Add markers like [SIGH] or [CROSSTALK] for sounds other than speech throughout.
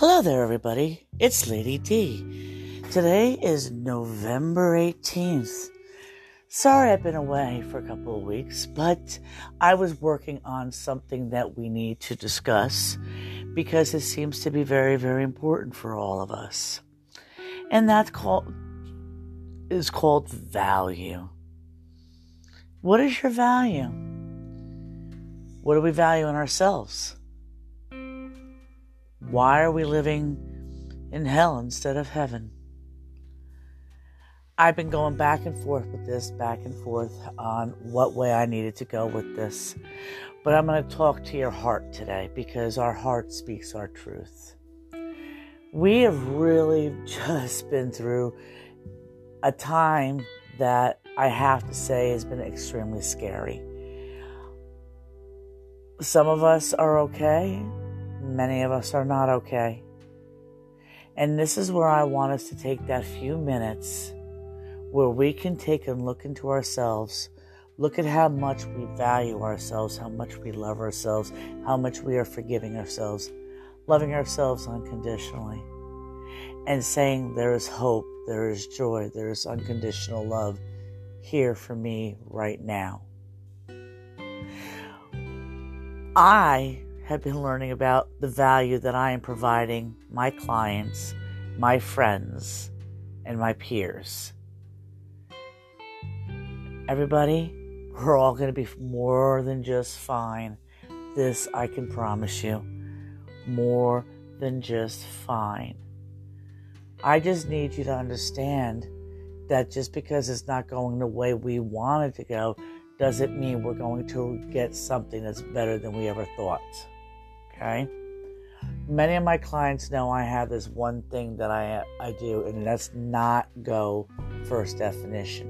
Hello there, everybody. It's Lady D. Today is November 18th. Sorry I've been away for a couple of weeks, but I was working on something that we need to discuss because it seems to be very, very important for all of us. And that called is called value. What is your value? What do we value in ourselves? Why are we living in hell instead of heaven? I've been going back and forth with this, back and forth on what way I needed to go with this. But I'm going to talk to your heart today because our heart speaks our truth. We have really [LAUGHS] just been through a time that I have to say has been extremely scary. Some of us are okay, many of us are not okay. And this is where I want us to take that few minutes where we can take and look into ourselves, look at how much we value ourselves, how much we love ourselves, how much we are forgiving ourselves, loving ourselves unconditionally, and saying, There is hope, there is joy, there is unconditional love here for me right now. I have been learning about the value that I am providing my clients, my friends, and my peers. Everybody, we're all going to be more than just fine. This I can promise you. More than just fine. I just need you to understand that just because it's not going the way we want it to go doesn't mean we're going to get something that's better than we ever thought. Okay? Many of my clients know I have this one thing that I I do and that's not go first definition.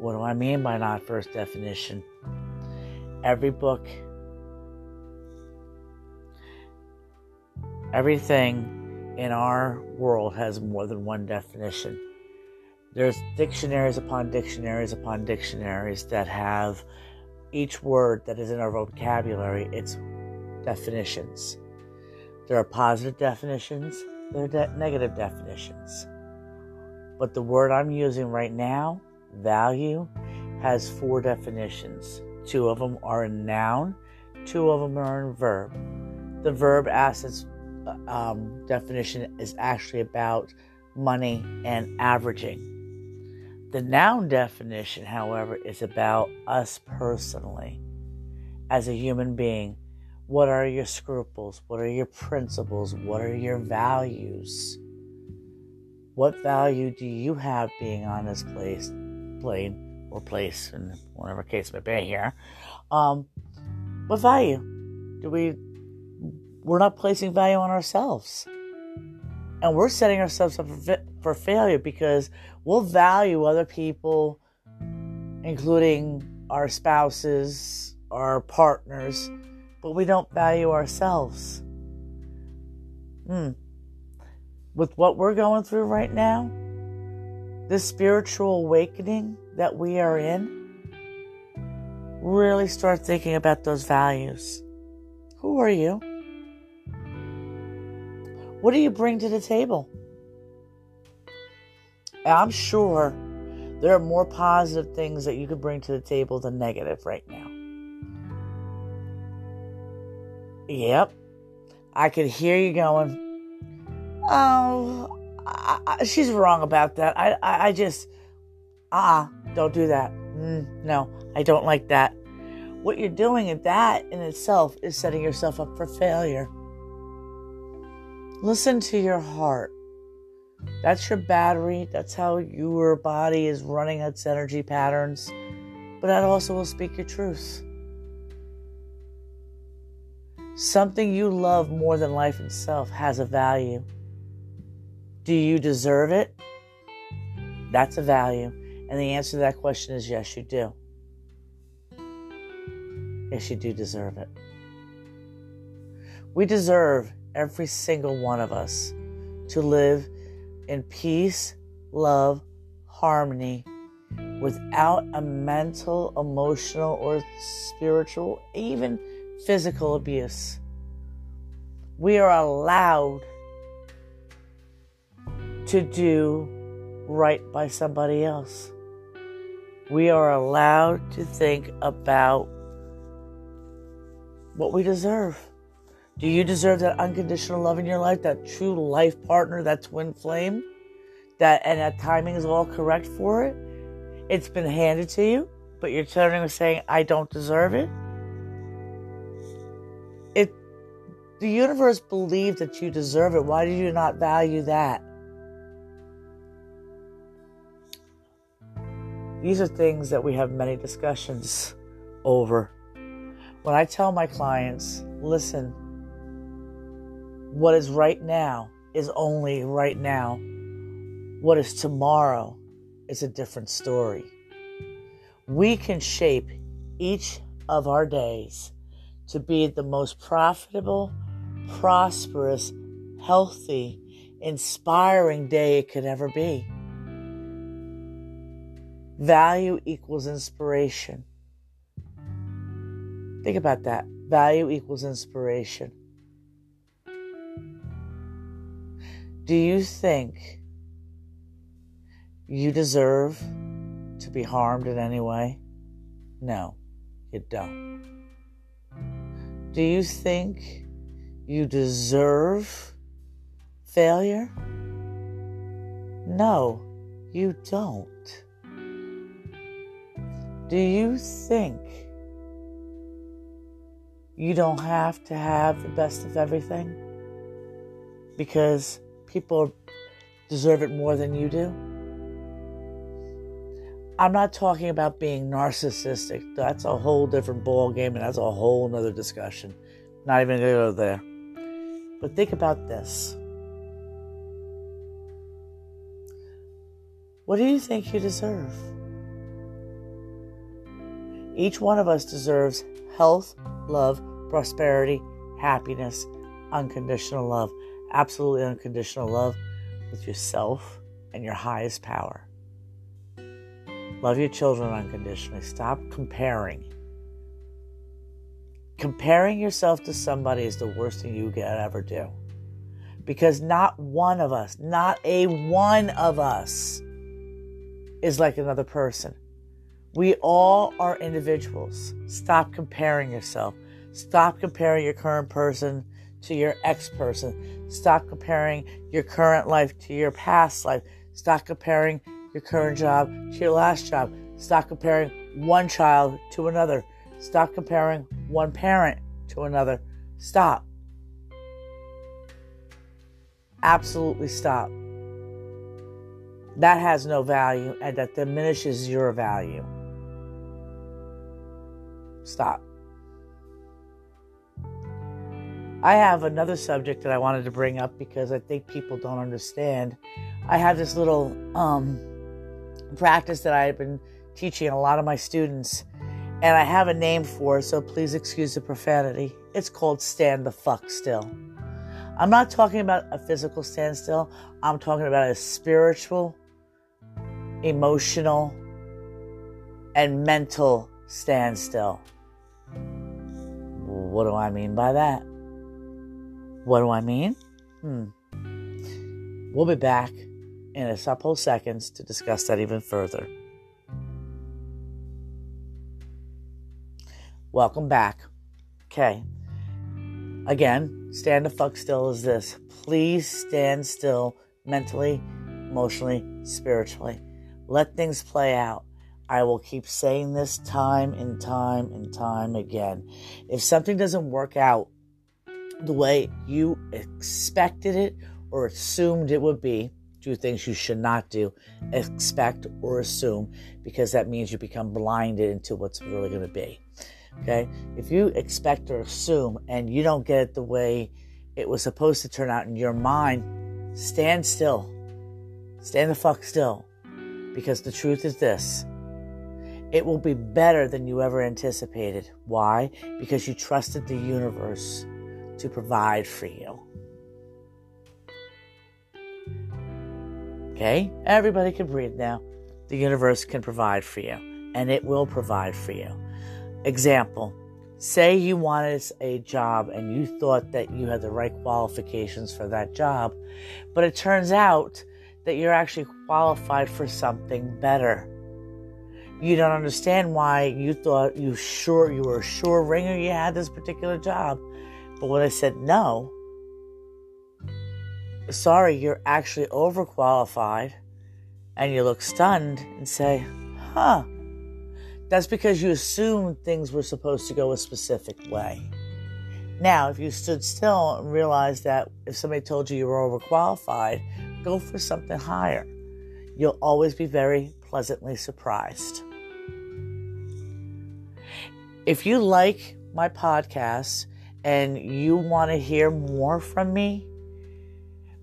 What do I mean by not first definition? Every book everything in our world has more than one definition. There's dictionaries upon dictionaries upon dictionaries that have each word that is in our vocabulary, its definitions. There are positive definitions, there are de- negative definitions. But the word I'm using right now, value, has four definitions. Two of them are in noun, two of them are in verb. The verb assets um, definition is actually about money and averaging. The noun definition, however, is about us personally as a human being. What are your scruples? What are your principles? What are your values? What value do you have being on this place, plane, or place, in whatever case may be here? Um, what value do we? We're not placing value on ourselves, and we're setting ourselves up for, for failure because we'll value other people, including our spouses, our partners, but we don't value ourselves. Hmm. With what we're going through right now, this spiritual awakening that we are in, really start thinking about those values. Who are you? What do you bring to the table? I'm sure there are more positive things that you could bring to the table than negative right now. Yep. I could hear you going, oh, I, I, she's wrong about that. I, I, I just, ah, uh-uh, don't do that. Mm, no, I don't like that. What you're doing in that in itself is setting yourself up for failure. Listen to your heart. That's your battery. That's how your body is running its energy patterns. But that also will speak your truth. Something you love more than life itself has a value. Do you deserve it? That's a value. And the answer to that question is yes, you do. Yes, you do deserve it. We deserve, every single one of us, to live in peace, love, harmony, without a mental, emotional, or spiritual, even physical abuse. We are allowed to do right by somebody else. We are allowed to think about what we deserve. Do you deserve that unconditional love in your life, that true life partner, that twin flame? That and that timing is all correct for it? It's been handed to you, but you're turning and saying, I don't deserve it. It the universe believes that you deserve it. Why do you not value that? These are things that we have many discussions over. When I tell my clients, listen, what is right now is only right now. What is tomorrow is a different story. We can shape each of our days to be the most profitable, prosperous, healthy, inspiring day it could ever be. Value equals inspiration. Think about that. Value equals inspiration. Do you think you deserve to be harmed in any way? No, you don't. Do you think you deserve failure? No, you don't. Do you think you don't have to have the best of everything? Because people deserve it more than you do? I'm not talking about being narcissistic. That's a whole different ball game, and that's a whole nother discussion. Not even gonna go there. But think about this. What do you think you deserve? Each one of us deserves health, love, prosperity, happiness, unconditional love, absolutely unconditional love with yourself and your highest power. Love your children unconditionally. Stop comparing. Comparing yourself to somebody is the worst thing you can ever do. Because not one of us, not a one of us, is like another person. We all are individuals. Stop comparing yourself. Stop comparing your current person to your ex person. Stop comparing your current life to your past life. Stop comparing your current job to your last job. Stop comparing one child to another. Stop comparing one parent to another. Stop. Absolutely stop. That has no value and that diminishes your value. Stop. I have another subject that I wanted to bring up because I think people don't understand. I have this little um, practice that I've been teaching a lot of my students, and I have a name for it, so please excuse the profanity. It's called Stand the Fuck Still. I'm not talking about a physical standstill, I'm talking about a spiritual, emotional, and mental standstill. What do I mean by that? What do I mean? Hmm. We'll be back in a couple seconds to discuss that even further. Welcome back. Okay. Again, stand the fuck still is this. Please stand still mentally, emotionally, spiritually. Let things play out. I will keep saying this time and time and time again. If something doesn't work out the way you expected it or assumed it would be, do things you should not do, expect or assume, because that means you become blinded into what's really going to be. Okay? If you expect or assume and you don't get it the way it was supposed to turn out in your mind, stand still. Stand the fuck still. Because the truth is this it will be better than you ever anticipated. Why? Because you trusted the universe to provide for you. Okay? Everybody can breathe now. The universe can provide for you, and it will provide for you. Example Say you wanted a job and you thought that you had the right qualifications for that job, but it turns out that you're actually qualified for something better. You don't understand why you thought you sure you were a sure ringer you had this particular job, but when I said no, sorry, you're actually overqualified, and you look stunned and say, huh, that's because you assumed things were supposed to go a specific way. Now, if you stood still and realized that if somebody told you you were overqualified, go for something higher. You'll always be very pleasantly surprised. If you like my podcast and you want to hear more from me,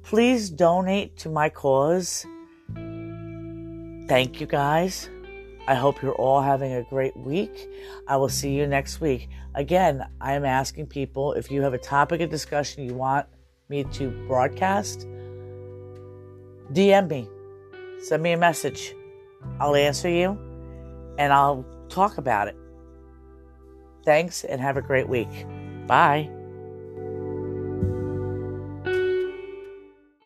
please donate to my cause. Thank you guys. I hope you're all having a great week. I will see you next week. Again, I am asking people if you have a topic of discussion you want me to broadcast, DM me, send me a message. I'll answer you and I'll talk about it. Thanks and have a great week. Bye.